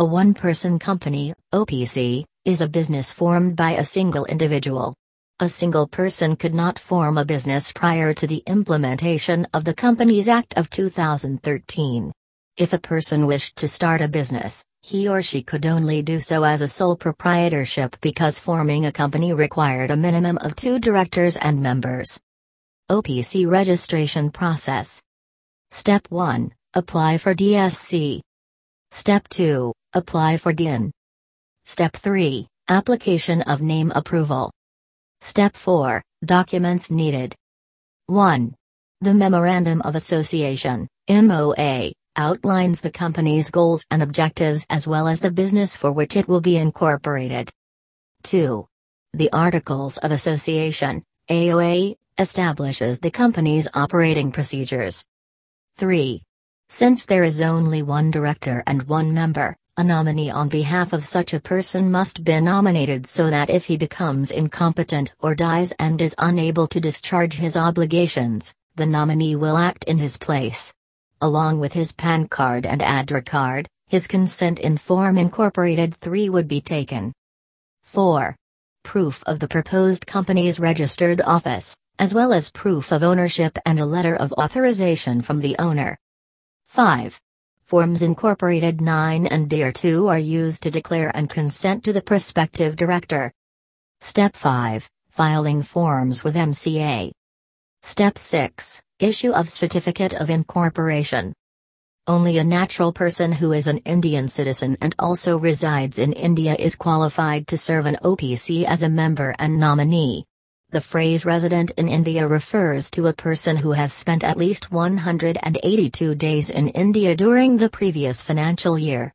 A one person company, OPC, is a business formed by a single individual. A single person could not form a business prior to the implementation of the Companies Act of 2013. If a person wished to start a business, he or she could only do so as a sole proprietorship because forming a company required a minimum of two directors and members. OPC Registration Process Step 1 Apply for DSC. Step 2 Apply for DIN. Step 3 Application of name approval. Step 4 Documents needed. 1. The Memorandum of Association, MOA, outlines the company's goals and objectives as well as the business for which it will be incorporated. 2. The Articles of Association, AOA, establishes the company's operating procedures. 3. Since there is only one director and one member, a nominee on behalf of such a person must be nominated so that if he becomes incompetent or dies and is unable to discharge his obligations, the nominee will act in his place. Along with his PAN card and Aadhaar card, his consent in form incorporated 3 would be taken. 4. Proof of the proposed company's registered office, as well as proof of ownership and a letter of authorization from the owner. 5. Forms Incorporated 9 and DIR 2 are used to declare and consent to the prospective director. Step 5 Filing forms with MCA. Step 6 Issue of Certificate of Incorporation. Only a natural person who is an Indian citizen and also resides in India is qualified to serve an OPC as a member and nominee. The phrase resident in India refers to a person who has spent at least 182 days in India during the previous financial year.